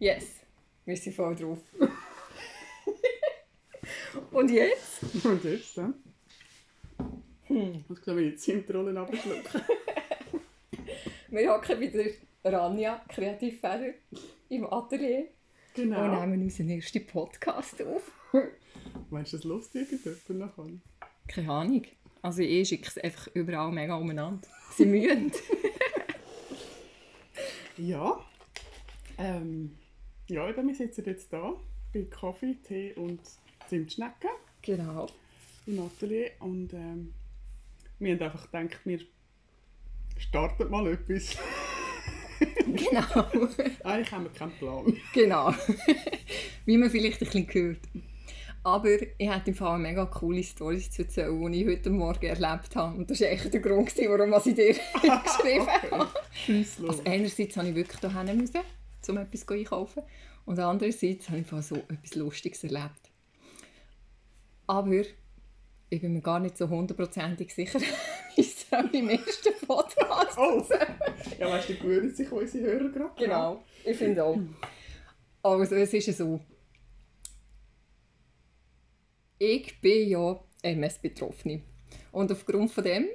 Yes, wir sind voll drauf. Und jetzt? Und jetzt dann? Hm. Ich glaube, ich die Zimtrollen abschlucken. Wir hocken wieder Rania, Kreativfeder, im Atelier Genau. und nehmen unseren ersten Podcast auf. Meinst du das lustig irgendjemand nachher? Keine Ahnung. Also ich schicke es einfach überall mega umeinander. Sie mühen. Ja. Ähm, ja, eben, wir sitzen jetzt da bei Kaffee, Tee und Zimtschnecken genau. im Atelier und ähm, wir haben einfach gedacht, wir starten mal etwas. Genau. Eigentlich haben wir keinen Plan. genau. Wie man vielleicht ein bisschen hört. Aber ich hatte im Fall mega coole Stories zu erzählen, die ich heute Morgen erlebt habe. Und das war eigentlich der Grund, warum ich dir geschrieben habe. Los. Also einerseits musste ich wirklich hierher müssen, um etwas einkaufen. Und andererseits habe ich einfach so etwas Lustiges erlebt. Aber ich bin mir gar nicht so hundertprozentig sicher, wie es im ersten Podcast Oh! Ja, weißt du, die gewöhnen sich unsere Hörer gerade. Genau, ich finde auch. Also es ist ja so, ich bin ja MS-Betroffene. Und aufgrund von dem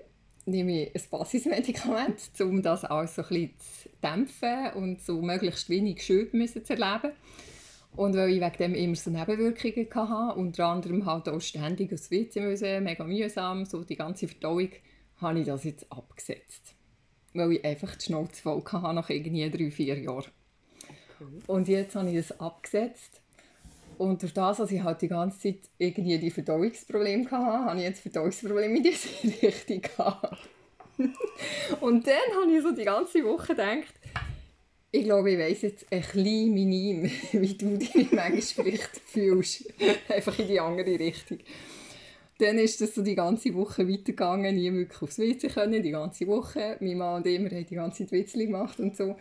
nehme ich ein Basismedikament, um das alles so ein bisschen zu dämpfen und so möglichst wenig Schübe müssen zu erleben. Und weil ich wegen dem immer so Nebenwirkungen hatte, unter anderem halt auch ständig aufs WC müssen, mega mühsam, so die ganze Verdauung, habe ich das jetzt abgesetzt. Weil ich einfach die Schnauze voll hatte nach irgendwie drei, vier Jahren. Und jetzt habe ich das abgesetzt. Und durch das, dass ich halt die ganze Zeit irgendwie die Verdauungsprobleme hatte, habe ich jetzt Verdauungsprobleme in diese Richtung gehabt. Und dann habe ich so die ganze Woche gedacht, ich glaube, ich weiss jetzt ein bisschen minim, wie du dich manchmal vielleicht fühlst. Einfach in die andere Richtung. Dann ist das so die ganze Woche weitergegangen, nie wirklich aufs WC können, die ganze Woche. Mein Mann und ich, haben die ganze Zeit Witzli gemacht und so.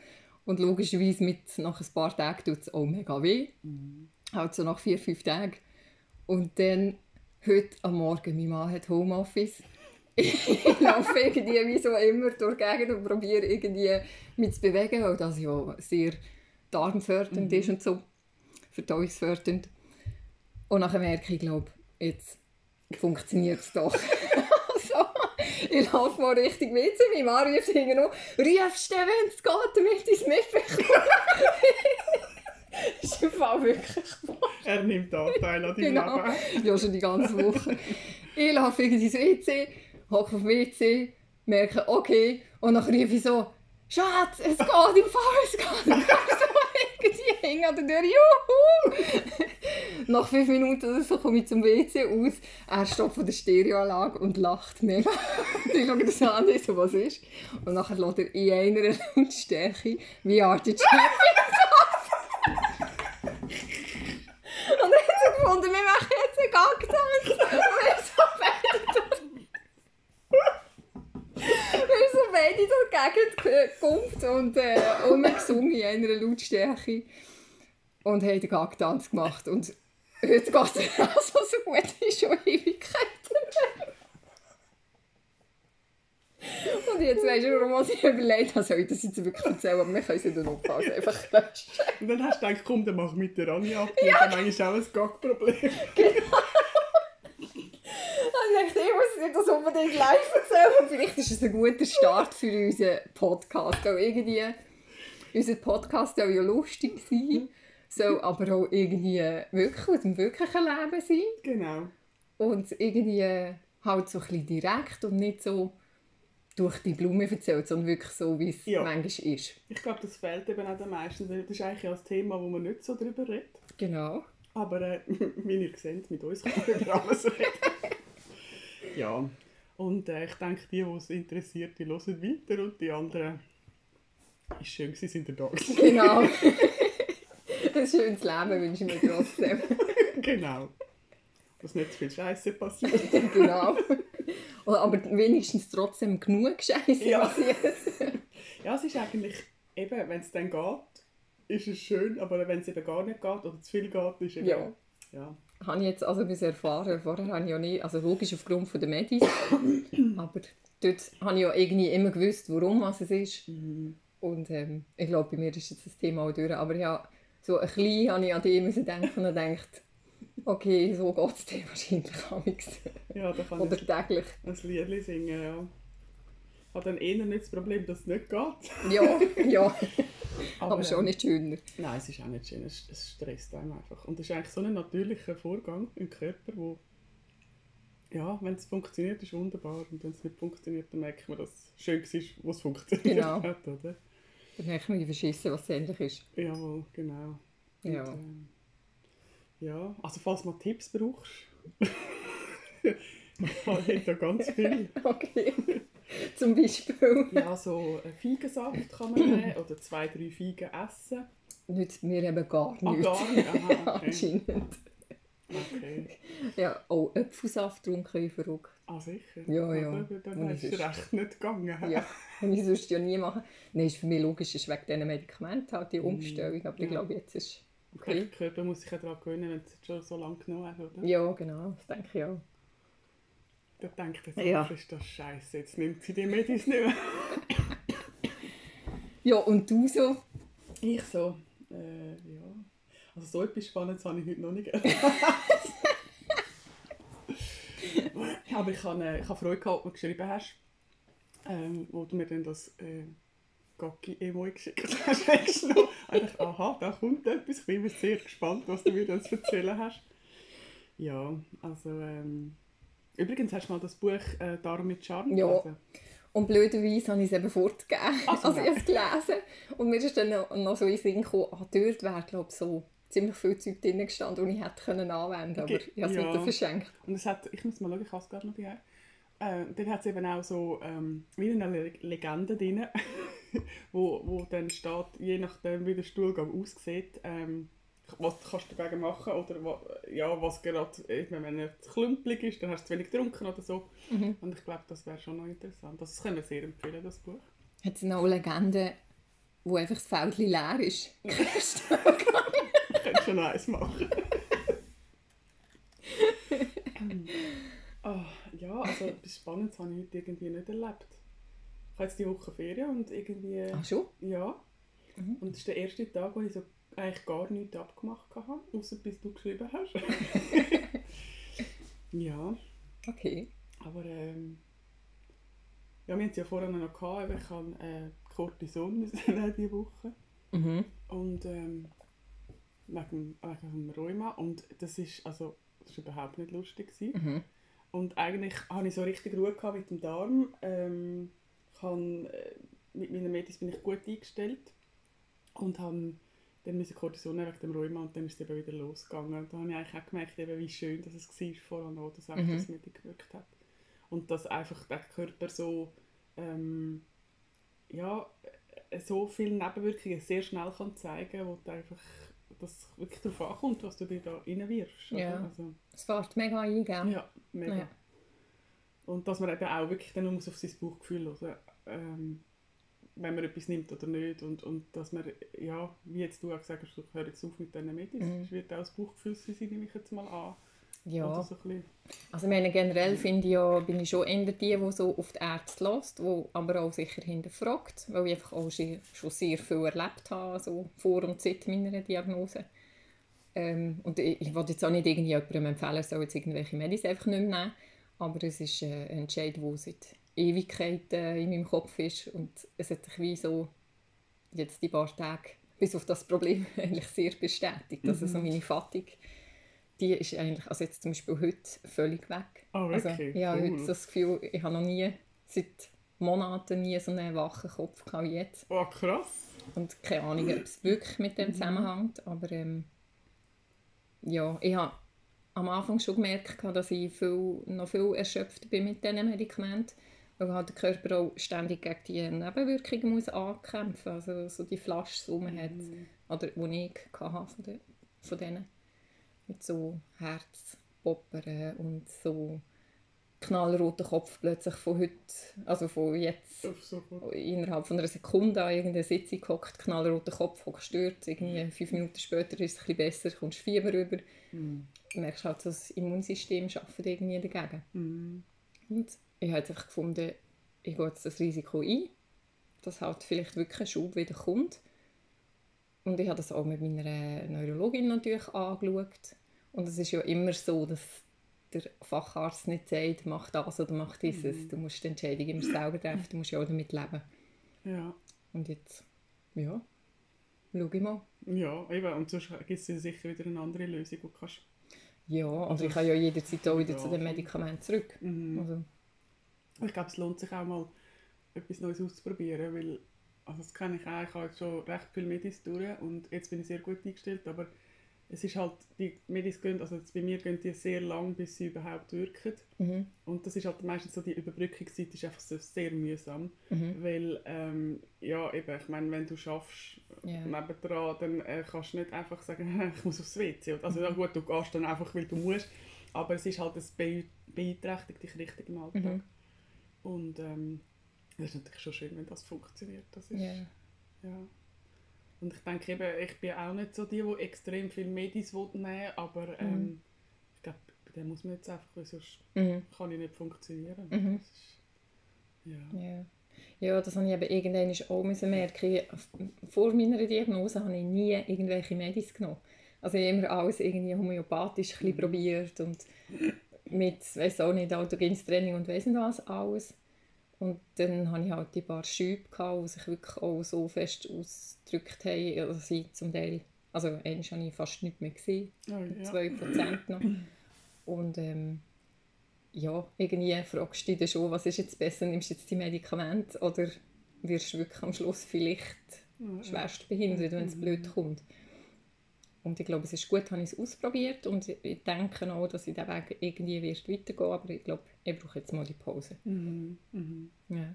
Und logischerweise mit, nach ein paar Tagen tut es auch mega weh. Halt so nach vier, fünf Tagen. Und dann, heute am Morgen, mein Mann hat Homeoffice. ich laufe irgendwie wie so immer durch die Gegend und probiere irgendwie mich zu bewegen, weil das ja sehr darmfördernd ist und so, verdauungsfördernd. Und dann merke ich, glaube jetzt funktioniert es doch. also, ich laufe mal Richtung WC, mein Mann ruft hinten noch, rufst du, wenn es geht, damit ich es mitbekomme. Ist im Fall wirklich wahr. Er nimmt Anteil an deinem Genau. Leben. Ja, schon die ganze Woche. ich laufe irgendwie ins WC, hocke auf dem WC, merke, okay, und dann rufe ich so, Schatz, es geht im Fall, es geht. Und dann so irgendwie hängen an der Tür, juhu! Nach fünf Minuten oder so komme ich zum WC aus, er stoppt von der Stereoanlage und lacht mega. Ich schaue das an, so, was ist? Und nachher lässt er in einer Lautstärke wie Artie Champions Und dann hat sie gefunden, wir machen jetzt einen Gagtanz. Und wir so beide durch... wir so beide durch die Gegend gekumpft und äh, umgesungen in einer Lautstärke. Und haben den Gagtanz gemacht. Und heute geht es also so gut, ist schon Ewigkeiten. Und jetzt weisst du, warum ich überlegt habe, soll ich das jetzt wirklich erzählen, aber wir können es in der Notfall einfach löschen. Und dann hast du gedacht, komm, dann mach mit der Anja ab. Die hat manchmal auch ein Gag-Problem. Also ich dachte, ich muss dir das unbedingt live erzählen. Vielleicht ist es ein guter Start für unseren Podcast. Weil irgendwie, unser Podcast soll ja lustig sein, soll aber auch irgendwie wirklich aus dem wirklichen Leben sein. Genau. Und irgendwie halt so ein bisschen direkt und nicht so durch die Blume erzählt, sondern wirklich so, wie es Ja. manchmal ist. Ich glaube, das fehlt eben auch den meisten, weil das ist eigentlich ein Thema, wo man nicht so drüber redet. Genau. Aber äh, wie ihr seht, mit uns kann man über alles reden. ja, und äh, ich denke, die, die es interessiert, die hören weiter und die anderen, ist schön, sie sind da. Genau. ein schönes Leben wünsche ich mir trotzdem. genau. Dass nicht zu viel Scheiße passiert. genau. Oder Aber wenigstens trotzdem genug Scheiße Ja. Ja, es ist eigentlich, eben, wenn es dann geht, ist es schön, aber wenn es eben gar nicht geht oder zu viel geht, ist eben... Ja. ja. habe ich jetzt also bis erfahren. Vorher habe ich ja nicht, also logisch aufgrund von der Medis, aber dort habe ich ja irgendwie immer gewusst, warum was es ist. Und ähm, ich glaube, bei mir ist jetzt das Thema auch durch. Aber habe so ein bisschen habe ich an die müssen denken und gedacht, okay, so geht es dir wahrscheinlich amigs. Ja, da kann Oder ich täglich. ein Lied singen, ja. Habe dann eher nicht das Problem, dass es nicht geht. Ja, ja, aber, schon ähm, nicht schöner. Nein, es ist auch nicht schön. Es, es stresst einem einfach. Und es ist eigentlich so ein natürlicher Vorgang im Körper, wo ja, wenn es funktioniert, ist wunderbar. Und wenn es nicht funktioniert, dann merkt man, dass es schön war, wo es funktioniert Genau. hat, oder? Dann merkt man, wie verschissen, was es endlich ist. Jawohl, genau. Ja. Und, ähm, ja, also falls du mal Tipps brauchst, ich habe da ganz viel. Okay. Zum Beispiel. Ja, so einen Feigensaft kann man nehmen oder zwei, drei Feigen essen. Nützt mir eben gar Ah, nichts. gar nicht? Aha, okay. Anscheinend. okay. Ja, auch Apfelsaft trinken ich verrückt. Ah, sicher? Ja, ja. Aber dann ist es recht nicht gegangen. Ja, kann ich sonst ja nie machen. Nein, ist für mich logisch, ist wegen diesen Medikamenten halt die Umstellung. Aber ich Mm, Ja. glaube, jetzt ist Okay. Der Körper muss sich ja daran gewöhnen, wenn es schon so lange genommen hat, oder? Ja, genau, das denke ich auch. Der denkt jetzt, Ja. ja. ist das scheiße, jetzt nimmt sie die Medis nicht mehr. Ja, und du so? Ich so, äh, ja. Also so etwas Spannendes habe ich heute noch nicht. Aber ich habe, äh, ich habe Freude gehabt, als du geschrieben hast, ähm, wo du mir dann das äh, Gocki-Emoji geschickt hast. noch. Aha, da kommt etwas. Ich bin sehr gespannt, was du mir dann zu erzählen hast. Ja, also ähm, übrigens hast du mal das Buch äh, «Darm mit Charme» Ja. gelesen? Und blöderweise habe ich es eben fortgegeben. Ach so, also ich habe es gelesen. Und mir ist dann noch, noch so in den Sinn gekommen, ah, dort wäre glaube ich so ziemlich viel Zeug drin gestanden, das ich hätte können anwenden können. Aber ich habe es ja. wieder verschenkt. Und es hat, ich muss mal schauen, ich habe es gerade noch hier. Äh, dann hat es eben auch so ähm, wie eine Le Legende drin, wo, wo dann steht, je nachdem wie der Stuhlgang aussieht, ähm, was kannst du dagegen machen oder wa, ja, was gerade, wenn er zu klumpelig ist, dann hast du zu wenig getrunken oder so. Mhm. Und ich glaube, das wäre schon noch interessant. Das können wir sehr empfehlen, das Buch. Hat es noch Legenden, wo einfach das Feldchen leer ist? Ich könnte schon noch eins machen. Ah, ja, also etwas Spannendes habe ich heute irgendwie nicht erlebt. Ich habe jetzt die Woche Ferien und irgendwie... Ach schon? Ja. Mhm. Und das ist der erste Tag, wo ich so eigentlich gar nichts abgemacht habe, außer bis du geschrieben hast. ja, Okay. aber ähm, ja, wir haben es ja vorher noch gehabt, ich habe äh, Cortison diese Woche Mhm. und ähm, wegen, wegen dem Rheuma und das ist also das ist überhaupt nicht lustig gewesen. Mhm. Und eigentlich hatte ich so richtig Ruhe mit dem Darm. Ähm, ich habe, äh, mit meinen Medis bin ich gut eingestellt und habe dann müssen Cortison nehmen wegen dem Rheuma und dann ist es eben wieder losgegangen. Da habe ich eigentlich auch gemerkt, eben, wie schön dass es war vorher noch, dass einfach Mhm. das Medi gewirkt hat. Und dass einfach der Körper so, ähm, ja, äh, so viele Nebenwirkungen sehr schnell kann zeigen kann, wo du einfach das wirklich darauf ankommt, was du dir da reinwirfst. Ja. Also, Es fährt mega ein, gell? ja, mega. Ja. Und dass man eben auch wirklich dann muss auf sein Bauchgefühl hören ähm, wenn man etwas nimmt oder nicht. Und, und dass man, ja, wie jetzt du auch gesagt hast, hör jetzt auf mit diesen Medis. Mhm. Es wird auch das Bauchgefühl sein, nehme ich jetzt mal an. Ja. Oder so. Also meine, generell finde ich ja, bin ich schon eher die, die so auf die Ärzte lässt, die aber auch sicher hinterfragt, weil ich einfach auch schon sehr viel erlebt habe, so vor und seit meiner Diagnose. Ähm, und ich, ich will jetzt auch nicht irgendwie jemandem empfehlen, soll jetzt irgendwelche Medis einfach nicht mehr nehmen, aber es ist äh, ein Entscheid, der seit Ewigkeiten in meinem Kopf ist und es hat sich wie so jetzt die paar Tage bis auf das Problem eigentlich sehr bestätigt. Also so meine Fatigue, die ist eigentlich, also jetzt zum Beispiel heute völlig weg. Ah, Also, wirklich? ich habe Cool. heute das Gefühl, ich habe noch nie, seit Monaten nie so einen wachen Kopf gehabt wie jetzt. Oh, krass. Und keine Ahnung, ob es wirklich mit dem zusammenhängt, aber ähm, ja, ich habe am Anfang schon gemerkt, dass ich viel, noch viel erschöpft bin mit diesen Medikamenten, weil halt der Körper auch ständig gegen die Nebenwirkungen muss ankämpfen muss, also so die Flasche, die hat, oder die ich hatte von, de, von denen, mit so Herzpoppern und so knallroten Kopf plötzlich von heute, also von jetzt innerhalb von einer Sekunde an irgendeine Sitzung gehockt, knallroter Kopf, gestört. Irgendwie fünf Minuten später ist es ein bisschen besser, kommst Fieber rüber. Mhm. Merkst halt, das Immunsystem arbeitet irgendwie dagegen. Mhm. Und ich habe einfach gefunden, ich gehe jetzt das Risiko ein, dass halt vielleicht wirklich ein Schub wieder kommt. Und ich habe das auch mit meiner Neurologin natürlich angeschaut. Und es ist ja immer so, dass der Facharzt nicht sagt, mach das oder mach dieses. Mhm. Du musst die Entscheidung immer selber treffen, du musst ja auch damit leben. Ja. Und jetzt, ja, schau ich mal. Ja, eben. Und sonst gibt es ja sicher wieder eine andere Lösung, die du kannst. Ja, und Also ich kann ja jederzeit auch wieder zu dem. Medikament zurück. Mhm. Also, Ich glaube, es lohnt sich auch mal, etwas Neues auszuprobieren, weil, also das kenne ich auch, ich habe jetzt schon recht viel Medis durch und jetzt bin ich sehr gut eingestellt, aber es ist halt, die Medis gehen, also jetzt bei mir gehen die sehr lang, bis sie überhaupt wirken mhm, und das ist halt meistens so, die Überbrückungszeit ist einfach so sehr mühsam, mhm, weil, ähm, ja eben, ich meine, wenn du schaffst, ja. nebendran, dann äh, kannst du nicht einfach sagen, ich muss aufs WC. Also ja gut, du gehst dann einfach, weil du musst, aber es ist halt, es be- beeinträchtigt dich richtig im Alltag. Mhm. Und ähm, das ist natürlich schon schön, wenn das funktioniert. Das ist, Ja. ja. Und ich denke eben, ich bin auch nicht so die, die extrem viel Medis will nehmen aber ähm, ich glaube, bei dem muss man jetzt einfach, weil sonst Mhm. kann ich nicht funktionieren. Mhm. Ist, ja. Ja. ja, das habe ich eben irgendwann auch müssen merken. Vor meiner Diagnose habe ich nie irgendwelche Medis genommen. Also ich habe immer alles irgendwie homöopathisch ein bisschen probiert und mit, weiß auch nicht, autogenes Training und weiss nicht was alles. Und dann hatte ich halt die paar Schübe, gehabt, die sich wirklich auch so fest ausgedrückt haben. Also sie zum Teil, also eins habe ich fast nicht mehr gesehen. Oh, ja. 2% noch. Und ähm, ja, irgendwie fragst du dich dann schon, was ist jetzt besser, nimmst du jetzt die Medikamente oder wirst du wirklich am Schluss vielleicht schwerst behindert, wenn es Mhm. blöd kommt. Und ich glaube, es ist gut, habe ich es ausprobiert und ich denke auch, dass ich diesen Weg irgendwie wird weitergehen aber ich glaube, ich brauche jetzt mal die Pause. Mhm. Mhm. Ja.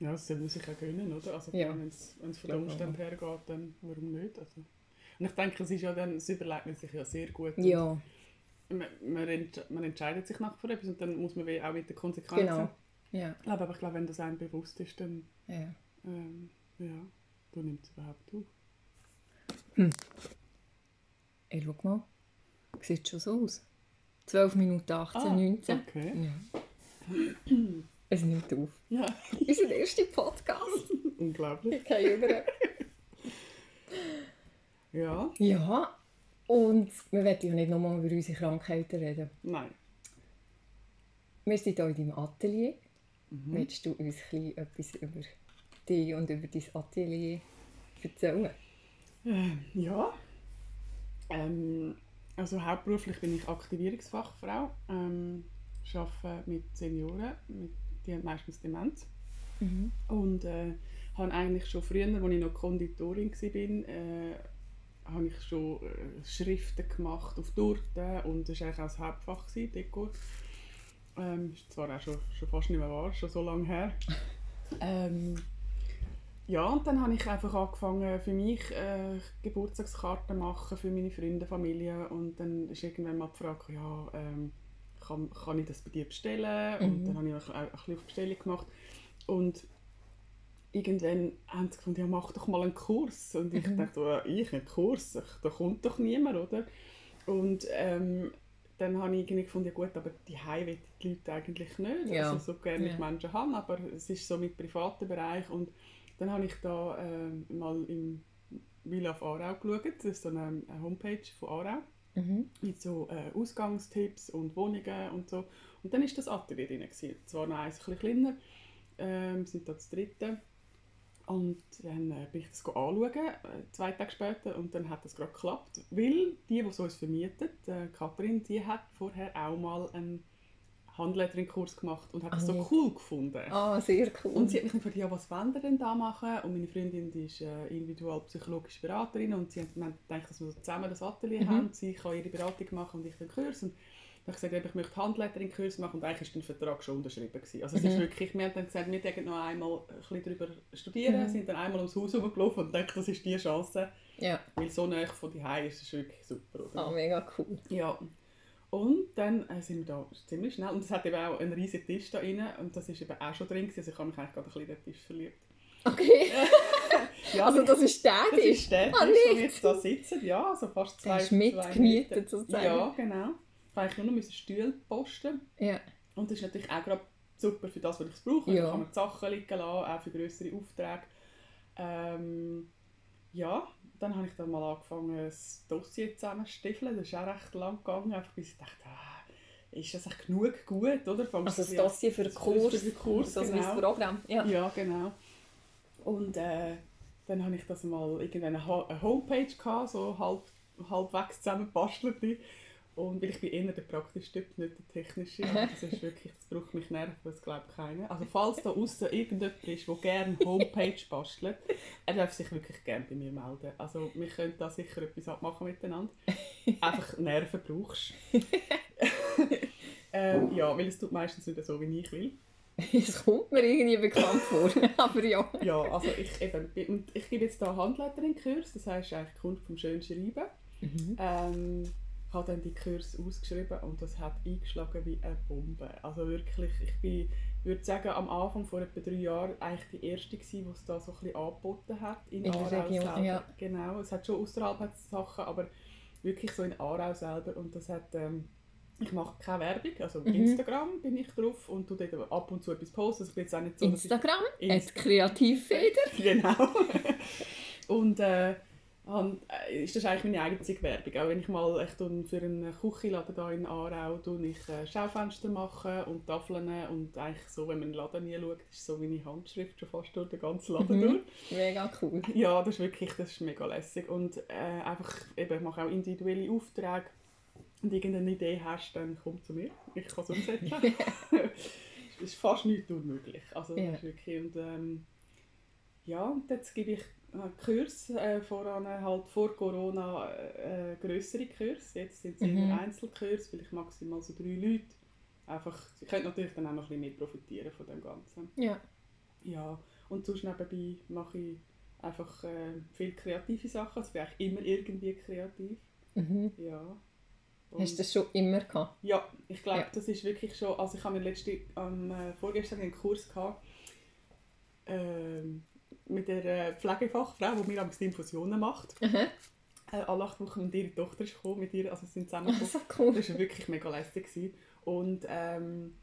Ja, das man sich auch gönnen, oder? Also Ja. wenn es von den Umständen her geht, dann warum nicht? Also. Und ich denke, es ist ja dann, das überlegt man sich ja sehr gut. Ja, Man, man, ent, man entscheidet sich nachher für etwas und dann muss man wie auch mit den Konsequenzen genau. Ja, leben. Aber ich glaube, wenn das einem bewusst ist, dann ja. ähm, ja, du nimmst es überhaupt auf. Ey, schau mal, sieht schon so aus. 12 Minuten 18, Ah, 19. Okay. Ja. es nimmt auf. Ja, Unser erster Podcast. unglaublich. Ich gehe über. Ja, Ja, und wir wollen ja nicht nochmal über unsere Krankheiten reden. nein. Wir sind hier in deinem Atelier. Mhm. Willst du uns ein etwas über dich und über dein Atelier erzählen? Ähm, ja. Ähm, also hauptberuflich bin ich Aktivierungsfachfrau. Ähm, arbeite mit Senioren, mit, die haben meistens Demenz. Mhm. Und äh, habe eigentlich schon früher, als ich noch Konditorin war, äh, habe ich schon äh, Schriften gemacht auf Torten und das war eigentlich auch das Hauptfach, gewesen, Dekor. Ähm, ist zwar auch schon, schon fast nicht mehr wahr, schon so lange her. ähm, ja, und dann habe ich einfach angefangen für mich äh, Geburtstagskarten machen für meine Freunde, Familie und dann ist irgendwann mal die Frage, ja, ähm, kann, kann ich das bei dir bestellen? Und Mhm. dann habe ich auch ein bisschen auf Bestellung gemacht und irgendwann haben sie gefunden, ja, mach doch mal einen Kurs. Und ich Mhm. dachte, oh, ich einen Kurs? Ich, da kommt doch niemand, oder? Und ähm, dann habe ich irgendwie gefunden, ja gut, aber die Heim die Leute eigentlich nicht. Ja. Also so gerne ich Ja. Menschen habe, aber es ist so mit privaten Bereich. Und dann habe ich da ähm, mal im Villa auf Aarau geschaut. Das ist so eine, eine Homepage von Aarau Mhm. mit so äh, Ausgangstipps und Wohnungen und so. Und dann ist das Atelier drin. gewesen. Zwar noch eins ein bisschen kleiner, ähm, wir sind da das dritte. Und dann äh, bin ich das anschauen, äh, zwei Tage später, und dann hat das gerade geklappt. Weil die, die es uns vermietet, äh, Katrin, die hat vorher auch mal einen Handlettering-Kurs gemacht und hat das Ah, so cool gefunden. Ah, sehr cool. Und sie hat mich gefragt, ja, was wollen ihr denn da machen? Und meine Freundin die ist äh, individualpsychologische Beraterin und sie haben gedacht, dass wir so zusammen das Atelier Mhm. haben. Sie kann ihre Beratung machen und ich den Kurs. Und dann habe ich gesagt, ich möchte Handlettering-Kurs machen und eigentlich war der Vertrag schon unterschrieben. Gewesen. Also es ist Mhm. wirklich, wir haben dann gesagt, wir denken noch einmal ein bisschen darüber studieren, Mhm. sind dann einmal ums Haus herumgelaufen und denken, das ist die Chance, Ja, weil so nah von die ist es wirklich super. Oder? ah, mega cool. Ja. Und dann äh, sind wir da ziemlich schnell. Und es hat eben auch einen riesigen Tisch da drin. Und das ist eben auch schon drin. gewesen. Also ich habe mich eigentlich gerade ein bisschen in den Tisch verliebt. Okay, Ja, also das ist der das Tisch. ist der Tisch, Ah, wo wir jetzt da sitzen. Ja, also fast zwei, Der ist mitgemietet sozusagen. Ja, genau. Ich musste nur noch Stühle posten. Ja, Und das ist natürlich auch gerade super für das, was ich brauche. Ja. Da kann man die Sachen liegen lassen, auch für größere Aufträge. Ähm, ja, dann habe ich dann mal angefangen, das Dossier zusammenzustiefeln. Das ist auch recht lang gegangen, einfach bis ich dachte, ah, ist das echt genug gut, oder? Fangst also das Dossier für den Kurs, für den Kurs also genau. Programm. Ja. ja, genau. Und äh, dann habe ich das mal irgendeine eine Homepage gehabt, so halb, halbwegs zusammengebastelte. Und weil ich bin eher der praktische Typ, nicht der technische. Das ist wirklich, das braucht mich nerven, das glaubt keiner. Also falls da außen irgendjemand ist, der gerne Homepage bastelt, er darf sich wirklich gerne bei mir melden. Also wir können da sicher etwas abmachen miteinander. Einfach Nerven brauchst. ähm, ja, weil es tut meistens nicht so, wie ich will. Es kommt mir irgendwie bekannt vor, aber ja. Ja, also ich, eben, und ich gebe jetzt hier Handleiterin-Kurs, das heisst eigentlich Kunst vom schönen Schreiben. Mhm. Ähm, habe dann die Kurs ausgeschrieben und das hat eingeschlagen wie eine Bombe. Also wirklich, ich bin, würde sagen, am Anfang vor etwa drei Jahren eigentlich die erste gewesen, die es da so ein bisschen angeboten hat in, in Aarau Region, selber. Ja. Genau, es hat schon außerhalb Sachen, aber wirklich so in Aarau selber und das hat ähm, ich mache keine Werbung, also mhm. Instagram bin ich drauf und tu dort ab und zu etwas posten. Also jetzt auch nicht so, Instagram, Inst Kreativfeder. genau. und, äh, ist das eigentlich meine eigene Werbung. Auch wenn ich mal echt für einen Küchenladen hier in Aarau tue ich äh, Schaufenster machen und Tafeln und eigentlich so, wenn man den Laden nie schaut, ist so meine Handschrift schon fast durch den ganzen Laden mhm. durch. Mega cool. Ja, das ist wirklich das ist mega lässig und äh, einfach, eben, ich mache auch individuelle Aufträge und irgendeine Idee hast, dann komm zu mir, ich kann es umsetzen. Es ist fast nicht unmöglich. Also, ja. wirklich, und, ähm, ja, und jetzt gebe ich Kurs, äh, voran halt vor Corona äh, größere Kurs. Jetzt sind es mhm. eher Einzelkurs, vielleicht maximal so drei Leute. Einfach, sie können natürlich dann auch noch ein bisschen mehr profitieren von dem Ganzen. Ja. Ja, und sonst nebenbei mache ich einfach äh, viele kreative Sachen. Also bin ich immer irgendwie kreativ. Mhm. Ja. Und Hast du das schon immer gehabt? Ja, ich glaube, ja. das ist wirklich schon, also ich habe mir letzte, am äh, vorgestern einen Kurs gehabt, ähm, mit der Pflegefachfrau, die mir am Infusionen macht. Mhm. Äh, alle acht Wochen und ihre Tochter ist gekommen, mit ihr, also sind zusammengekommen. so cool. Das war wirklich mega lästig. Gewesen. Und ähm,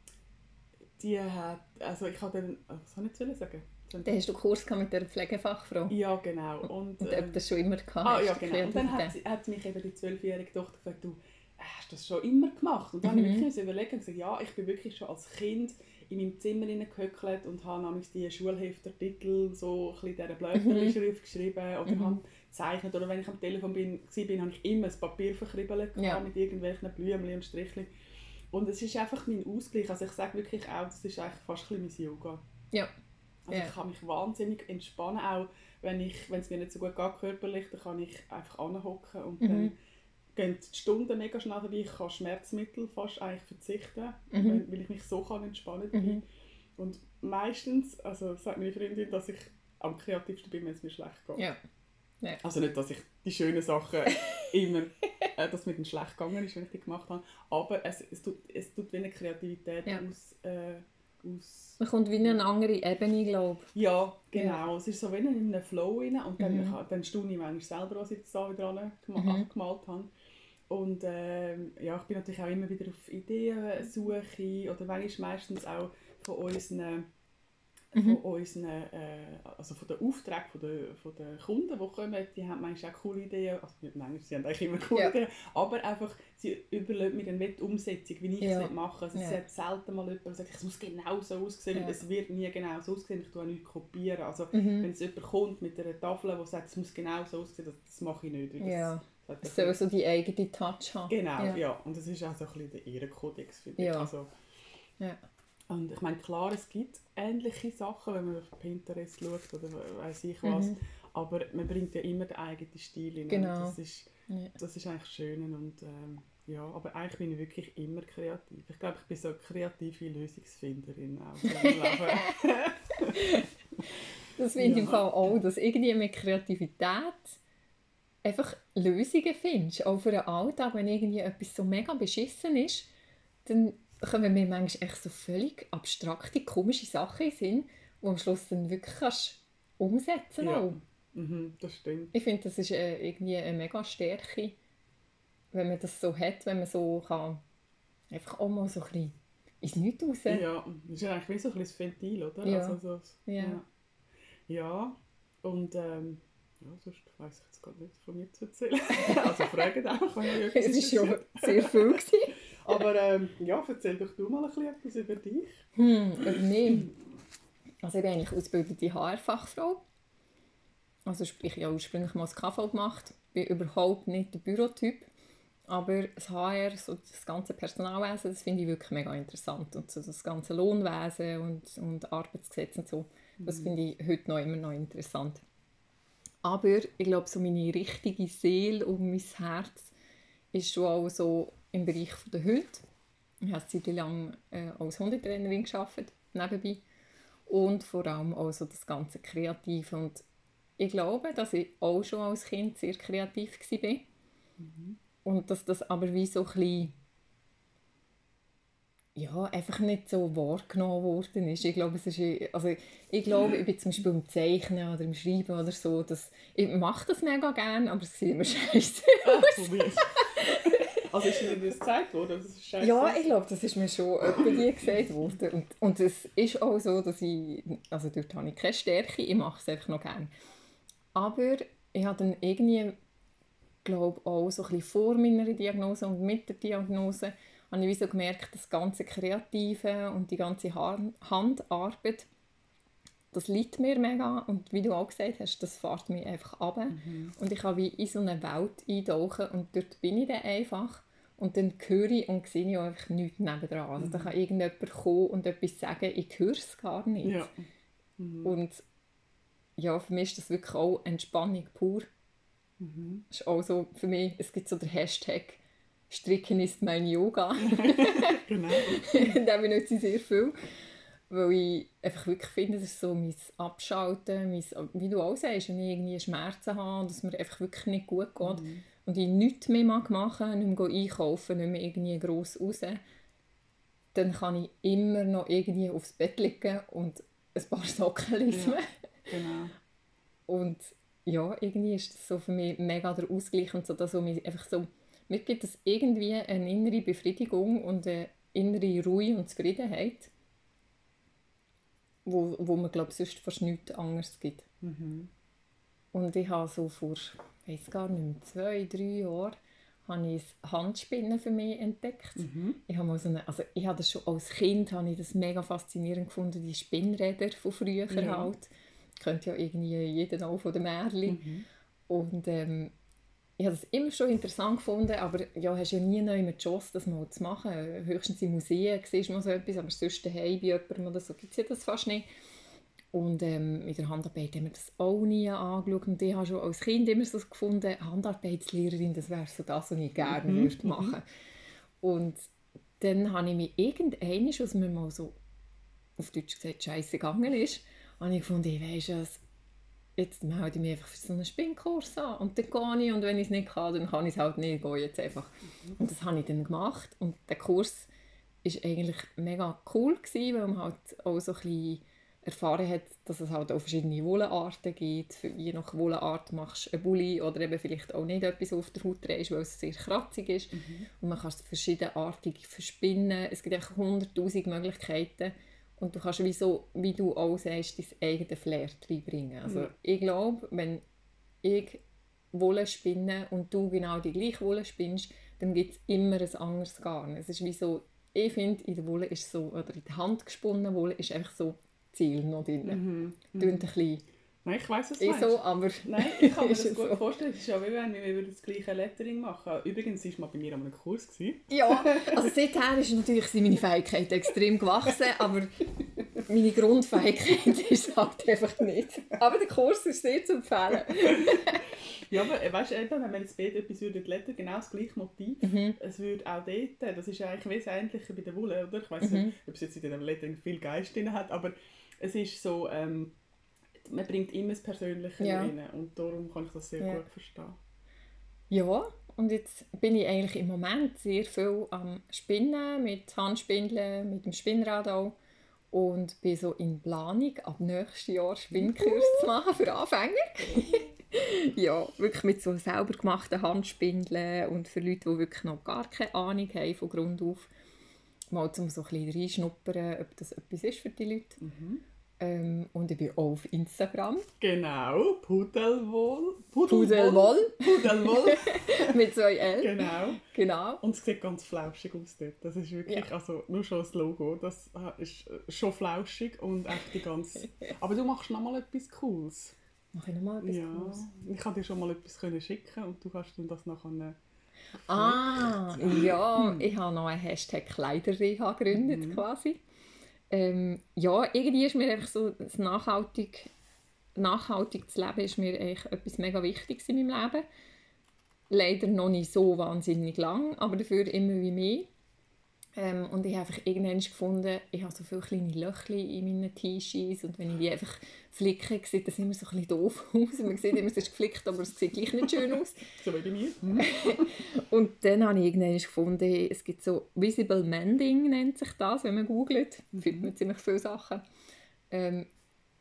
die hat, also ich habe dann, oh, was soll ich sagen? Dann hast du Kurs mit der Pflegefachfrau? Ja, genau. Und, und ähm, ob das schon immer gehabt ah, ja, genau. Und dann hat, sie, hat mich eben die zwölfjährige Tochter gefragt, du, hast du das schon immer gemacht? Und dann mhm. habe ich mhm. wirklich überlegt und gesagt, ja, ich bin wirklich schon als Kind in meinem Zimmer gehöckelt und habe nämlich die Schulheftertitel so ein dieser Blätterschrift mhm. geschrieben oder mhm. habe gezeichnet. Oder wenn ich am Telefon bin, war, habe ich immer ein Papier verkribbelt ja. mit irgendwelchen Blümchen und Stricheln. Und es ist einfach mein Ausgleich. Also ich sage wirklich auch, das ist eigentlich fast ein bisschen mein Yoga. Ja. Also ja. ich kann mich wahnsinnig entspannen, auch wenn, ich, wenn es mir nicht so gut geht körperlich, dann kann ich einfach anhocken und mhm. dann gehen die Stunden mega schnell dabei. Ich kann Schmerzmittel fast eigentlich verzichten, mhm. weil ich mich so kann entspannen kann. Mhm. Und meistens, also sagt meine Freundin, dass ich am kreativsten bin, wenn es mir schlecht geht. Ja. Ja. Also nicht, dass ich die schönen Sachen immer, äh, dass mir dann schlecht gegangen ist, wenn ich die gemacht habe, aber es, es, tut, es tut wie eine Kreativität ja. aus, äh, aus... Man kommt wie in eine andere Ebene, glaube ich. Ja, genau. Es ist so wie in einem Flow rein und dann, mhm. dann staune ich manchmal selber, was ich jetzt da wieder mhm. gemalt habe. Und äh, ja, ich bin natürlich auch immer wieder auf Ideensuche oder manchmal meistens auch von unseren, mhm. von unseren äh, also von den Aufträgen von den, von den Kunden, die kommen, die haben manchmal auch coole Ideen, also nicht manchmal, sie haben eigentlich immer coole ja. Ideen, aber einfach, sie überlegen mir dann die Umsetzung, wie ich ja. es machen Also ja. es hat selten mal jemand, der sagt, es muss genau so aussehen, ja. es wird nie genau so aussehen, ich tue nichts kopieren. Also mhm. wenn es jemand kommt mit einer Tafel, die sagt, es muss genau so aussehen, das, das mache ich nicht. Ja. Es soll so die eigene Touch haben. Genau, ja. ja. Und das ist auch so ein bisschen der Ehrenkodex, finde ja. Also, ja. Und ich meine, klar, es gibt ähnliche Sachen, wenn man auf Pinterest schaut oder weiß ich was, mhm. aber man bringt ja immer den eigenen Stil in. Genau. Das ist, ja. das ist eigentlich schön und ähm, ja, aber eigentlich bin ich wirklich immer kreativ. Ich glaube, ich bin so eine kreative Lösungsfinderin auch das finde ich im Fall auch, dass irgendwie mit Kreativität einfach Lösungen findest, auch für den Alltag, wenn irgendwie etwas so mega beschissen ist, dann kommen mir manchmal echt so völlig abstrakte, komische Sachen in den Sinn, die am Schluss dann wirklich kannst umsetzen ja. Mhm, das stimmt. Ich finde, das ist äh, irgendwie eine mega Stärke, wenn man das so hat, wenn man so kann, einfach auch mal so ein bisschen ins Nichts raus. Ja, das ist eigentlich wie so ein bisschen das Ventil, oder? Ja. Also so, ja. ja. ja. und ähm, Ja, sonst weiss ich jetzt gar nicht von mir zu erzählen. also fragt einfach, wenn ihr etwas Es war schon sehr viel. Gewesen. Aber ähm, ja, erzähl doch du mal ein bisschen etwas über dich. Hm, über mich? Also ich bin eigentlich ausgebildete HR-Fachfrau. Also sprich, ich habe ursprünglich mal das KV gemacht. Ich bin überhaupt nicht der Bürotyp. Aber das HR, so das ganze Personalwesen, das finde ich wirklich mega interessant. Und so das ganze Lohnwesen und, und Arbeitsgesetze und so, das mhm. finde ich heute noch immer noch interessant. Aber ich glaube, so meine richtige Seele und mein Herz ist schon auch so im Bereich der Hunde. Ich habe eine Zeit lang äh, als Hundetrainerin gearbeitet, nebenbei. Und vor allem auch so das ganze Kreative. Und ich glaube, dass ich auch schon als Kind sehr kreativ war. Mhm. Und dass das aber wie so ein bisschen ja, einfach nicht so wahrgenommen worden ist. Ich glaube, es ist, also ich glaube, ich bin zum Beispiel im Zeichnen oder im Schreiben oder so, dass, ich mache das mega gerne, aber es sieht immer scheiße aus. also ist dir das gezeigt worden, dass es scheiße Ja, ich glaube, das ist mir schon dir gesagt worden. Und, und es ist auch so, dass ich, also dort habe ich keine Stärke, ich mache es einfach noch gerne. Aber ich habe dann irgendwie, glaube auch so ein bisschen vor meiner Diagnose und mit der Diagnose, habe ich so gemerkt, das ganze Kreative und die ganze Handarbeit, das liegt mir mega und wie du auch gesagt hast, das fährt mich einfach ab mhm. und ich kann wie in so eine Welt eintauchen und dort bin ich dann einfach und dann höre ich und sehe ich einfach nichts nebendran. Also mhm. da kann irgendjemand kommen und etwas sagen, ich höre es gar nicht. Ja. Mhm. Und ja, für mich ist das wirklich auch Entspannung pur. Mhm. ist auch so für mich, es gibt so den Hashtag Stricken ist mein Yoga. genau. da benutze ich sehr viel. Weil ich einfach wirklich finde, das ist so mein Abschalten, mein, wie du auch sagst, wenn ich irgendwie Schmerzen habe und es mir einfach wirklich nicht gut geht mhm. und ich nichts mehr mag machen nicht mehr einkaufen, nicht mehr irgendwie gross raus, dann kann ich immer noch irgendwie aufs Bett liegen und ein paar Socken lesen. Ja, genau. Und ja, irgendwie ist das so für mich mega der Ausgleich und so, dass mich einfach so mir gibt es irgendwie eine innere Befriedigung und eine innere Ruhe und Zufriedenheit, wo, wo man glaube sonst fast nichts anderes gibt. Mhm. Und ich habe so vor, ich weiß gar nicht mehr, zwei, drei Jahren habe ich Handspinnen für mich entdeckt. Mhm. Ich habe so eine, also ich habe das schon als Kind habe ich das mega faszinierend gefunden, die Spinnräder von früher ja. halt. Kennt ja irgendwie jeder auch von den Märchen. Mhm. Und ähm, ich habe das immer schon interessant gefunden, aber ja, hast ja nie noch die Chance, das mal zu machen. Höchstens in Museen siehst du mal so etwas, aber sonst daheim bei jemandem oder so gibt es ja das fast nicht. Und ähm, in der Handarbeit haben wir das auch nie angeschaut. Und ich habe schon als Kind immer so gefunden, Handarbeitslehrerin, das wäre so das, was ich gerne mhm. würde machen mhm. Und dann habe ich mich irgendwann, was mir mal so auf Deutsch gesagt scheiße gegangen ist, habe ich gefunden, ich weiss es, jetzt melde ich mich einfach für so einen Spinnkurs an und dann gehe ich und wenn ich es nicht kann, dann kann ich es halt nicht, ich gehe jetzt einfach. Und das habe ich dann gemacht und der Kurs war eigentlich mega cool gewesen, weil man halt auch so ein bisschen erfahren hat, dass es halt auch verschiedene Wollenarten gibt. Für je nach Wollenart machst du einen Bulli oder eben vielleicht auch nicht etwas auf der Haut drehst, weil es sehr kratzig ist. Mhm. Und man kann es verschiedenartig verspinnen. Es gibt einfach hunderttausend Möglichkeiten, und du kannst wie, so, wie du auch sagst, dein eigenes Flair reinbringen. Also mhm. ich glaube, wenn ich Wolle spinne und du genau die gleiche Wolle spinnst, dann gibt es immer ein anderes Garn. Es ist wie so, ich finde, in der Wolle ist so, oder in der Hand gesponnene Wolle ist einfach so Ziel noch drin. Mhm. Ein bisschen Nein, ich weiss, was du so, aber Nein, ich kann mir das gut so. vorstellen. Es ist ja wie wenn wir das gleiche Lettering machen. Übrigens war mal bei mir an einem Kurs. Gewesen. Ja, also seither ist natürlich meine Fähigkeit extrem gewachsen, aber meine Grundfähigkeit ist halt einfach nicht. Aber der Kurs ist sehr zu empfehlen. ja, aber äh, weißt du, wenn wir jetzt beide etwas würden Letter, genau das gleiche Motiv, mhm. es würde auch dort, das ist eigentlich wesentlich bei der Wolle, oder? Ich weiß mhm. nicht, ob es jetzt in dem Lettering viel Geist drin hat, aber es ist so... Ähm, man bringt immer das Persönliche ja. rein und darum kann ich das sehr ja. gut verstehen. Ja, und jetzt bin ich eigentlich im Moment sehr viel am Spinnen, mit Handspindeln, mit dem Spinnrad auch und bin so in Planung, ab nächstes Jahr Spinnkurs zu machen für Anfänger. ja, wirklich mit so selber gemachten Handspindeln und für Leute, die wirklich noch gar keine Ahnung haben von Grund auf, mal um so ein bisschen reinschnuppern, ob das etwas ist für die Leute. Mhm. Ähm, und ich bin auch auf Instagram. Genau, Pudelwohl. Pudelwoll. Pudelwoll. Mit zwei L. genau. Genau. Und es sieht ganz flauschig aus dort. Das ist wirklich, Ja. also nur schon das Logo, das äh, ist äh, schon flauschig und echt die ganze... Aber du machst noch mal etwas Cooles. Mach ich nochmal etwas ja, Cooles? ich kann dir schon mal etwas können schicken und du kannst dann das nachher... äh, Ah, ja, ich habe noch einen Hashtag Kleiderreha gegründet Mhm. quasi. Ähm, ja, irgendwie ist mir einfach so das nachhaltig, nachhaltig zu leben ist mir etwas mega Wichtiges in meinem Leben. Leider noch nicht so wahnsinnig lang, aber dafür immer wie mehr. Ähm, und ich habe einfach irgendwann gefunden, ich habe so viele kleine Löcher in meinen T-Shirts und wenn ich die einfach flicke, sieht das immer so ein bisschen doof aus. Man sieht immer, es ist geflickt, aber es sieht gleich nicht schön aus. So wie bei mir. Und dann habe ich irgendwann gefunden, es gibt so Visible Mending, nennt sich das, wenn man googelt. Da findet man ziemlich viele Sachen. Ähm,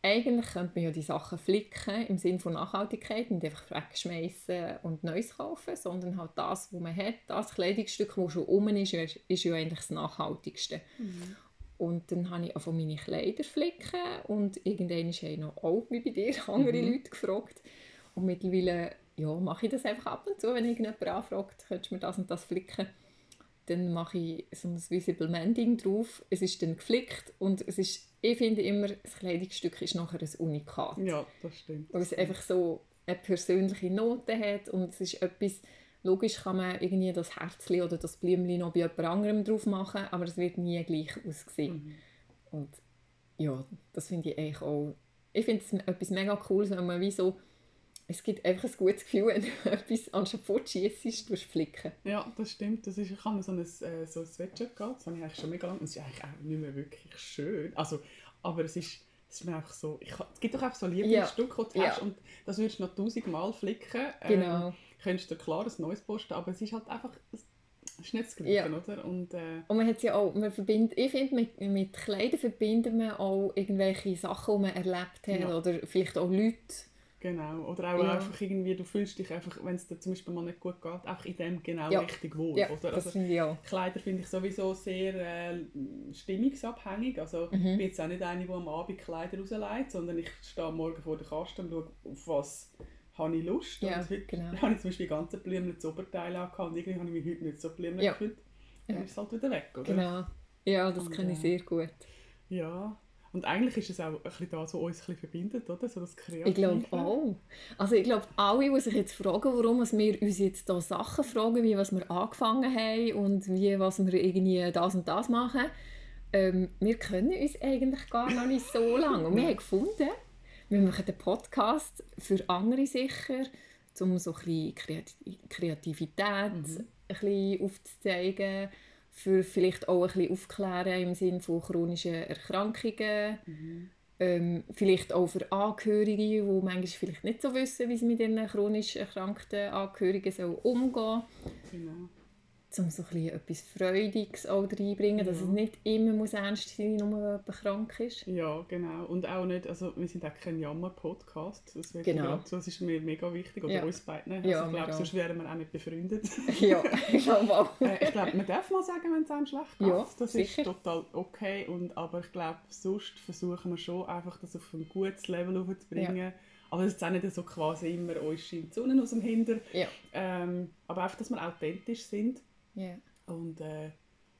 eigentlich könnte man ja die Sachen flicken im Sinne von Nachhaltigkeit, nicht einfach wegschmeißen und Neues kaufen, sondern halt das, was man hat, das Kleidungsstück, das schon um ist, ist ja eigentlich das Nachhaltigste. Und dann habe ich auch meine Kleider flicken und irgendwann habe ich noch auch, wie bei dir, andere Leute gefragt. Und mittlerweile ja, mache ich das einfach ab und zu, wenn irgendjemand anfragt, könntest du mir das und das flicken. Dann mache ich so ein Visible Mending drauf. Es ist dann geflickt und es ist, ich finde immer, das Kleidungsstück ist nachher ein Unikat. Ja, das stimmt. Weil es einfach so eine persönliche Note hat und es ist etwas, logisch kann man irgendwie das Herzchen oder das Blümchen noch bei jemand anderem drauf machen, aber es wird nie gleich aussehen. Und ja, das finde ich eigentlich auch, ich finde es etwas mega Cooles, wenn man wie so, es gibt einfach ein gutes Gefühl, wenn du etwas anstatt fortschießt, du flicken. Ja, das stimmt. Das ist, ich habe so ein, äh, so ein Sweatshirt gehabt, das habe ich eigentlich schon mega lange. Es ist eigentlich auch nicht mehr wirklich schön. Also, aber es ist, es ist mir einfach so, ich, es gibt doch einfach so Lieblingsstücke, die du Ja. hast und das würdest du noch tausendmal flicken. Genau. Ähm, könntest du klar ein neues posten, aber es ist halt einfach, es ist nicht das Gleiche, Ja. oder? Und, äh, Und man hat ja auch, man verbindet, ich finde, mit, mit Kleidern verbindet man auch irgendwelche Sachen, die man erlebt hat Ja. oder vielleicht auch Leute. Genau. Oder auch Ja. einfach irgendwie, du fühlst dich einfach, wenn es dir zum Beispiel mal nicht gut geht, einfach in dem genau Ja. richtig wohl, Ja, oder? Also, finde. Kleider finde ich sowieso sehr äh, stimmungsabhängig. Also Mhm. ich bin jetzt auch nicht eine, die am Abend Kleider rauslegt, sondern ich stehe morgen vor der Kaste und schaue, auf was habe ich Lust. Ja, und heute genau. habe ich zum Beispiel ganze Blümchen das Oberteil angehabt und irgendwie habe ich mich heute nicht so blümlich Ja. gefühlt. Dann ist es halt wieder weg, oder? Genau. Ja, das kenne ich äh, sehr gut. Ja. Und eigentlich ist es auch ein bisschen das, was uns ein bisschen verbindet, oder? So das Kreative. Ich glaube auch. Also ich glaube, alle, die sich jetzt fragen, warum wir uns jetzt da Sachen fragen, wie was wir angefangen haben und wie was wir irgendwie das und das machen, ähm, wir können uns eigentlich gar noch nicht so lange. Und wir haben gefunden, wir machen den Podcast für andere sicher, um so ein bisschen Kreati- Kreativität ein bisschen aufzuzeigen, für vielleicht auch ein bisschen aufklären im Sinne von chronischen Erkrankungen. Ähm, vielleicht auch für Angehörige, die manchmal vielleicht nicht so wissen, wie sie mit ihren chronisch erkrankten Angehörigen umgehen sollen. Genau. Um so ein etwas Freudiges auch reinbringen, dass Ja. es nicht immer muss ernst sein muss, nur weil jemand krank ist. Ja, genau. Und auch nicht, also wir sind auch kein Jammer-Podcast. Das, Genau. das ist mir mega wichtig, oder Ja. uns beiden. Also Ja, ich glaube, sonst wären wir auch nicht befreundet. ja, ich glaube auch. Äh, ich glaube, man darf mal sagen, wenn es einem schlecht geht. Ja, das sicher. ist total okay. Und, aber ich glaube, sonst versuchen wir schon einfach, das auf ein gutes Level hochzubringen. Aber es ist auch nicht so quasi immer, uns scheint die Sonne aus dem Hinter. Ja. Ähm, aber einfach, dass wir authentisch sind. Ja. Und äh,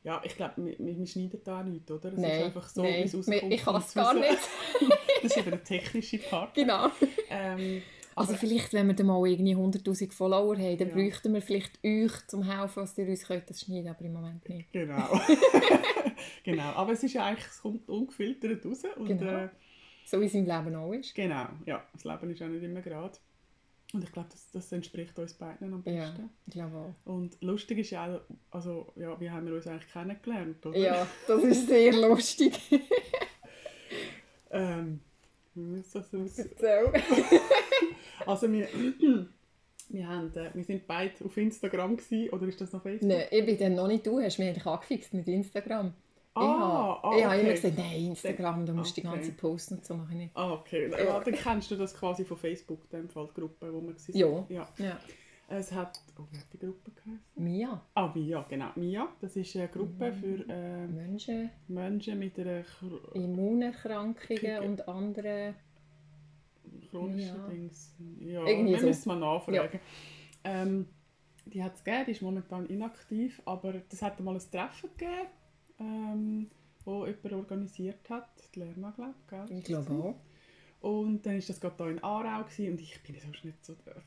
ja, ich glaube, wir, schneiden da nichts, oder? Es ist Nein, einfach so, wie es rauskommt. ich kann es gar nicht. das ist eben der technische Part. genau. Ähm, Also vielleicht, wenn wir dann mal irgendwie 100'000 Follower haben, dann Ja. bräuchten wir vielleicht euch zum Helfen, was ihr uns könnt, das schneiden, aber im Moment nicht. Genau. genau. Aber es ist ja eigentlich, es kommt ungefiltert raus. Und, Genau. äh, So wie es im Leben auch ist. genau, ja. Das Leben ist auch nicht immer gerade. Und ich glaube, das, das entspricht uns beiden am Ja, besten. ich glaube auch. Und lustig ist ja auch, also, ja, wie haben wir uns eigentlich kennengelernt, oder? Ja, das ist sehr lustig. Ähm, wie ist das aus? Erzähl. Also wir, wir, haben, äh, wir sind beide auf Instagram gewesen, oder ist das noch Facebook? Nein, ich bin dann noch nicht du, hast mich eigentlich angefixt mit Instagram. Ah, ich habe ah, ich habe immer okay. gesagt, nein, Instagram, du musst die Okay. ganze Posten und so machen nicht. Ah, okay. Ja. Ja. Dann kennst du das quasi von Facebook, dem Fall die Gruppe, wo wir waren. Ja. ja. Ja. Es hat, oh, wie hat die Gruppe geheißen? Mia, Ah, MIA, genau. MIA, das ist eine Gruppe für äh, Menschen, Menschen mit einer chro- Immunerkrankungen Kriege. und andere. chronischen Ja. Dings. Ja, Irgendwie wir so. müssen mal nachfragen. Ähm, die hat es gegeben, die ist momentan inaktiv, aber das hat mal ein Treffen gegeben, ähm, wo jemand organisiert hat, die Lerna, glaube ich. Ich glaube auch. Und dann war das gerade hier in Aarau gewesen, und ich bin sonst nicht so der,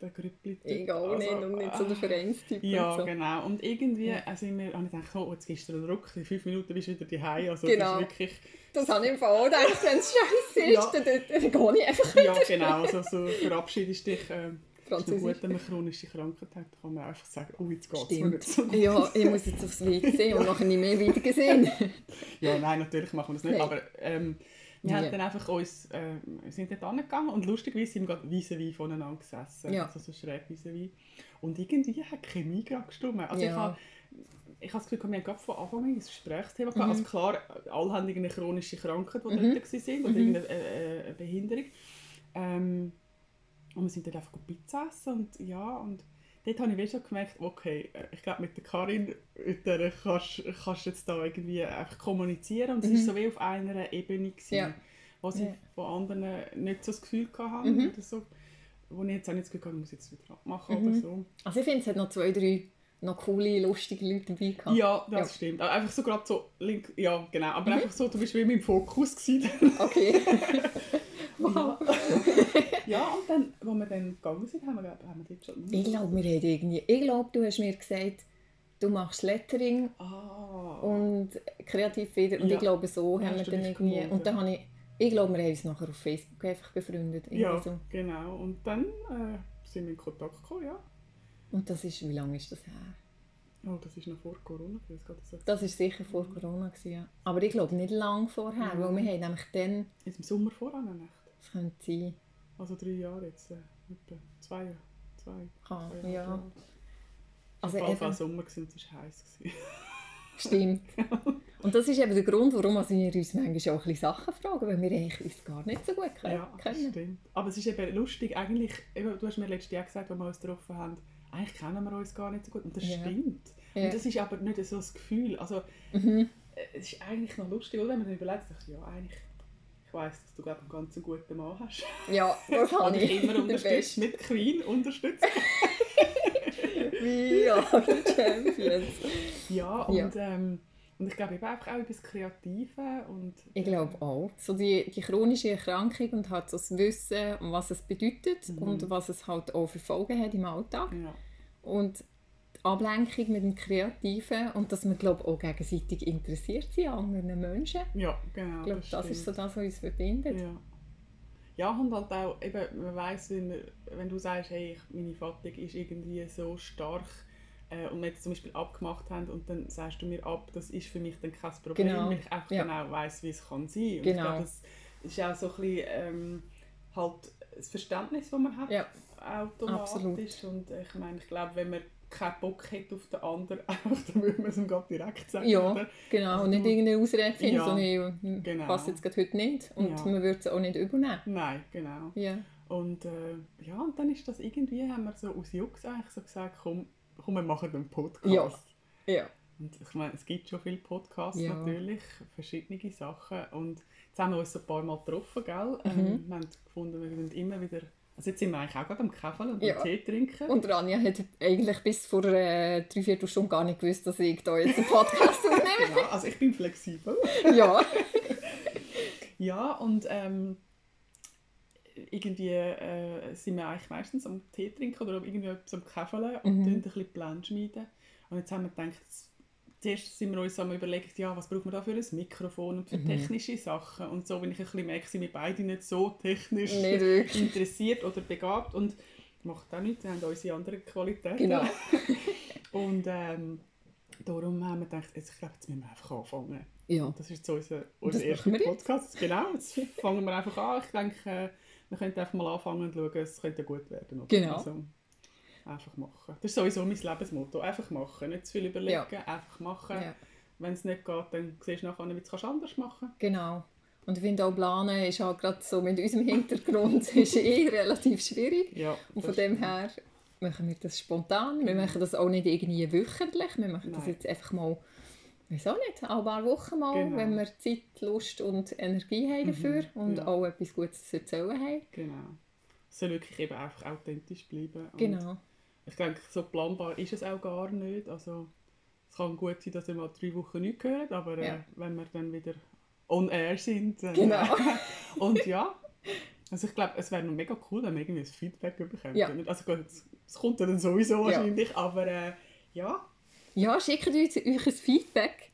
der Grüppli. Ich auch nicht und nicht so der Vereinstyp. Also, Ja, und so. genau. Und irgendwie Ja. also sind wir, habe ich gedacht, oh, jetzt gibst du den Ruck, in fünf Minuten bist du wieder daheim. Also Genau. das ist wirklich, Das habe ich im Fall auch gedacht, wenn es scheiße Ja. ist, dann, dann, dann gehe ich einfach ja genau, also so verabschiedest dich. Ähm, Französisch. gut, wenn man chronische Krankheit hat, kann man einfach sagen, oh, jetzt geht es mir nicht so gut. Ja, ich muss jetzt aufs WC und nachher nicht mehr wieder gesehen. Ja, nein, natürlich machen wir das nicht, Nein. aber ähm, wir Ja. haben dann einfach uns, äh, wir sind dort angegangen und lustigerweise sind wir gerade vis-à-vis voneinander gesessen, Ja. also so schräg vis-à-vis. Und irgendwie hat die Chemie gerade gestimmt. Also ich Ja. habe ich habe das Gefühl, wir haben gerade von Anfang an ein Gesprächsthema gehabt. Mhm. Also klar, alle haben irgendeine chronische Krankheit, die Mhm. dort waren, oder Mhm. irgendeine äh, äh, Behinderung. Ähm, und wir sind dann einfach Pizza essen und ja, und dort habe ich schon gemerkt, okay, äh, ich glaube mit der Karin, mit der kannst kannst du jetzt da irgendwie einfach kommunizieren und es Mhm. war so wie auf einer Ebene, gewesen, Ja. was ich Ja. von anderen nicht so das Gefühl hatte, Mhm. oder so, wo ich jetzt auch nicht das Gefühl hatte, ich muss jetzt wieder abmachen Mhm. oder so. Also ich finde, es hat noch zwei, drei noch coole, lustige Leute dabei gehabt. Ja, das Ja. stimmt. Aber Einfach so gerade so, link, ja genau, aber Mhm. einfach so, du bist wie mein Fokus gewesen. Okay. ja. ja, und dann, als wir dann gegangen sind, haben wir, haben wir dort schon... Ich glaube, wir haben irgendwie... Ich glaube, du hast mir gesagt, du machst Lettering Ah. und Kreativfeder. Und Ja. ich glaube, so Ja, haben wir dann irgendwie... gemeldet? Und dann habe ich... Ich glaube, wir haben uns nachher auf Facebook einfach befreundet. ja, So. genau. Und dann äh, sind wir in Kontakt gekommen, ja. Und das ist... Wie lange ist das her? Oh, das ist noch vor Corona. Das. Das war sicher vor Corona. Gewesen, ja. Aber ich glaube nicht lange vorher, Mhm. weil wir haben nämlich dann... Im Sommer voran nicht. Das könnte sein... Also drei Jahre jetzt. Äh, etwa zwei Jahre. Zwei, Kann, zwei ja. Jahre. Also es war eben- Sommer und es war heiß. Stimmt. Und das ist eben der Grund, warum also wir uns manchmal auch ein bisschen Sachen fragen, weil wir eigentlich uns gar nicht so gut ke- Ja, kennen. stimmt. Aber es ist eben lustig, eigentlich, eben, du hast mir letztes Jahr gesagt, als wir uns getroffen haben, eigentlich kennen wir uns gar nicht so gut. Und das Ja. stimmt. Ja. Und das ist aber nicht so das Gefühl. Also, Mhm. äh, es ist eigentlich noch lustig, oder? wenn man dann überlegt, ja, eigentlich, ich weiss, dass du glaub, einen ganz guten Mann hast. Ja, das habe Und ich. ich immer unterstützt, mit Queen unterstützt. Wie ja, Champions. ja, und, Ja. Ähm, und ich glaube eben einfach auch etwas Kreatives und... Ich glaube auch. So die, die chronische Erkrankung und halt so das Wissen, was es bedeutet Mhm. und was es halt auch für Folgen hat im Alltag. Ja, Und Ablenkung mit dem Kreativen und dass wir glaube auch gegenseitig interessiert sind an anderen Menschen. ja genau. Ich glaube, das, ist so das, was uns verbindet. Ja. Ja, und halt auch, eben, man weiss, wenn, wenn du sagst, hey, ich- meine Fatigue ist irgendwie so stark äh, und wir jetzt zum Beispiel abgemacht haben und dann sagst du mir ab, das ist für mich dann kein Problem, Genau. weil ich einfach Ja. genau weiss, wie es kann sein. Und ich Genau. glaube, das ist auch so ein bisschen ähm, halt das Verständnis, das man hat, Ja. automatisch. Absolut. Und ich meine, ich glaube, wenn man keinen Bock hat auf den anderen, dann würde man es ihm direkt sagen. Ja. Oder? Genau, Also und nicht du- irgendeine Ausrede finden, Ja, sondern genau. passt jetzt gerade heute nicht und Ja. man würde es auch nicht übernehmen. Nein, genau. Ja. Und äh, ja, und dann ist das irgendwie, haben wir so aus Jux eigentlich so gesagt, komm, komm wir machen einen Podcast. Ja. Und ich meine, es gibt schon viele Podcasts Ja. natürlich, verschiedene Sachen. Und jetzt haben wir uns ein paar Mal getroffen, gell? Mhm. Ähm, wir haben gefunden, wir wollen immer wieder, also jetzt sind wir eigentlich auch gerade am Kaffee und Ja. am Tee trinken. Und Rania hat eigentlich bis vor äh, drei, vier Stunden gar nicht gewusst, dass ich da jetzt einen Podcast aufnehme. genau, also ich bin flexibel. ja. Ja, und ähm, irgendwie äh, sind wir eigentlich meistens am Tee trinken oder irgendwie etwas am Käfeln und Mhm. ein bisschen Pläne schmieden. Und jetzt haben wir gedacht, zuerst sind wir uns am überlegt, ja, was braucht man da für ein Mikrofon und für Mhm. technische Sachen. Und so, wenn ich ein bisschen merke, sind wir beide nicht so technisch Nicht interessiert oder begabt und macht auch nichts, wir haben unsere anderen Qualitäten. Genau. Und ähm, darum haben wir gedacht, jetzt, ich glaube, jetzt müssen wir einfach anfangen. Ja. Das ist so unser, unser erster. Podcast. Genau, jetzt fangen wir einfach an. Ich denke, wir könnten einfach mal anfangen und schauen, es könnte gut werden. Oder? Genau. Also, einfach machen. Das ist sowieso mein Lebensmotto. Einfach machen. Nicht zu viel überlegen, einfach machen. ja. Wenn es nicht geht, dann siehst du nachher, wie du es anders machen kannst. Genau. Und ich finde auch Planen ist halt gerade so mit unserem Hintergrund ist eh relativ schwierig. Ja, Und das von dem her machen wir das spontan. Wir machen das auch nicht irgendwie wöchentlich. Wir machen das Nein. jetzt einfach mal, wieso nicht, alle paar Wochen mal, Genau. wenn wir Zeit, Lust und Energie haben dafür und ja. auch etwas Gutes zu erzählen haben. Genau. Es soll wirklich eben einfach authentisch bleiben. Genau. Ich denke, so planbar ist es auch gar nicht. Also, es kann gut sein, dass ihr mal drei Wochen nichts hört, aber äh, Ja. wenn wir dann wieder on air sind. Dann, Genau. und ja, also ich glaube, es wäre noch mega cool, wenn wir irgendwie ein Feedback bekommen. Ja. Also gut, es- kommt ja dann sowieso Ja. wahrscheinlich, aber äh, ja. Ja, schickt uns euch ein Feedback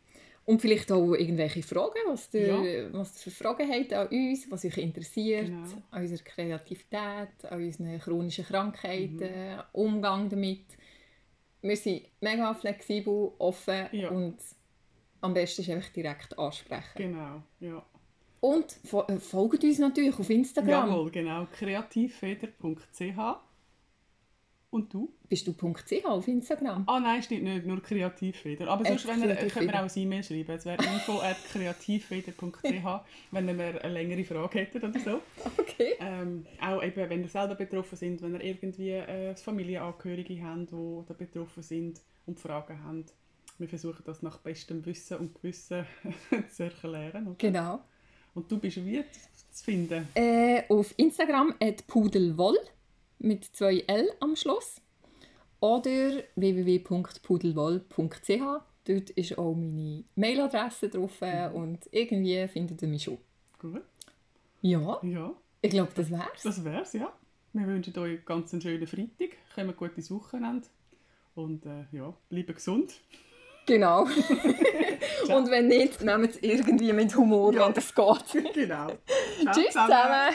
und vielleicht auch irgendwelche Fragen, was ihr, was ihr für Fragen habt an uns, was euch interessiert, Genau. an unserer Kreativität, an unseren chronischen Krankheiten, Mhm. Umgang damit. Wir sind mega flexibel, offen Ja. und am besten ist einfach direkt ansprechen. Genau, ja. Und äh, folgt uns natürlich auf Instagram. Jawohl, genau. Kreativfeder.ch Und du? Bist du .ch auf Instagram? Ah nein, steht nicht, nur Kreativfeder. Aber sonst wenn ihr, könnt ihr auch ein E-Mail schreiben. Es wäre info.kreativfeder.ch, wenn ihr eine längere Frage hättet oder so. Okay. Ähm, auch eben, wenn ihr selber betroffen sind, wenn ihr irgendwie äh, Familienangehörige habt, die da betroffen sind und Fragen haben. Wir versuchen das nach bestem Wissen und Gewissen zu erklären. oder? Genau. Und du bist wie zu finden? Äh, auf Instagram at pudelwoll mit zwei L am Schluss. Oder www.pudelwoll.ch. Dort ist auch meine Mailadresse drauf und irgendwie findet ihr mich schon. Gut. Ja, Ja, ich glaube, das wär's. das wär's, ja. Wir wünschen euch ganz einen schönen Freitag, kommen gut ins Wochenende und äh, ja, bleiben gesund. Genau. und wenn nicht, nehmt es irgendwie mit Humor, Ja. wenn das geht. genau. Tschüss zusammen.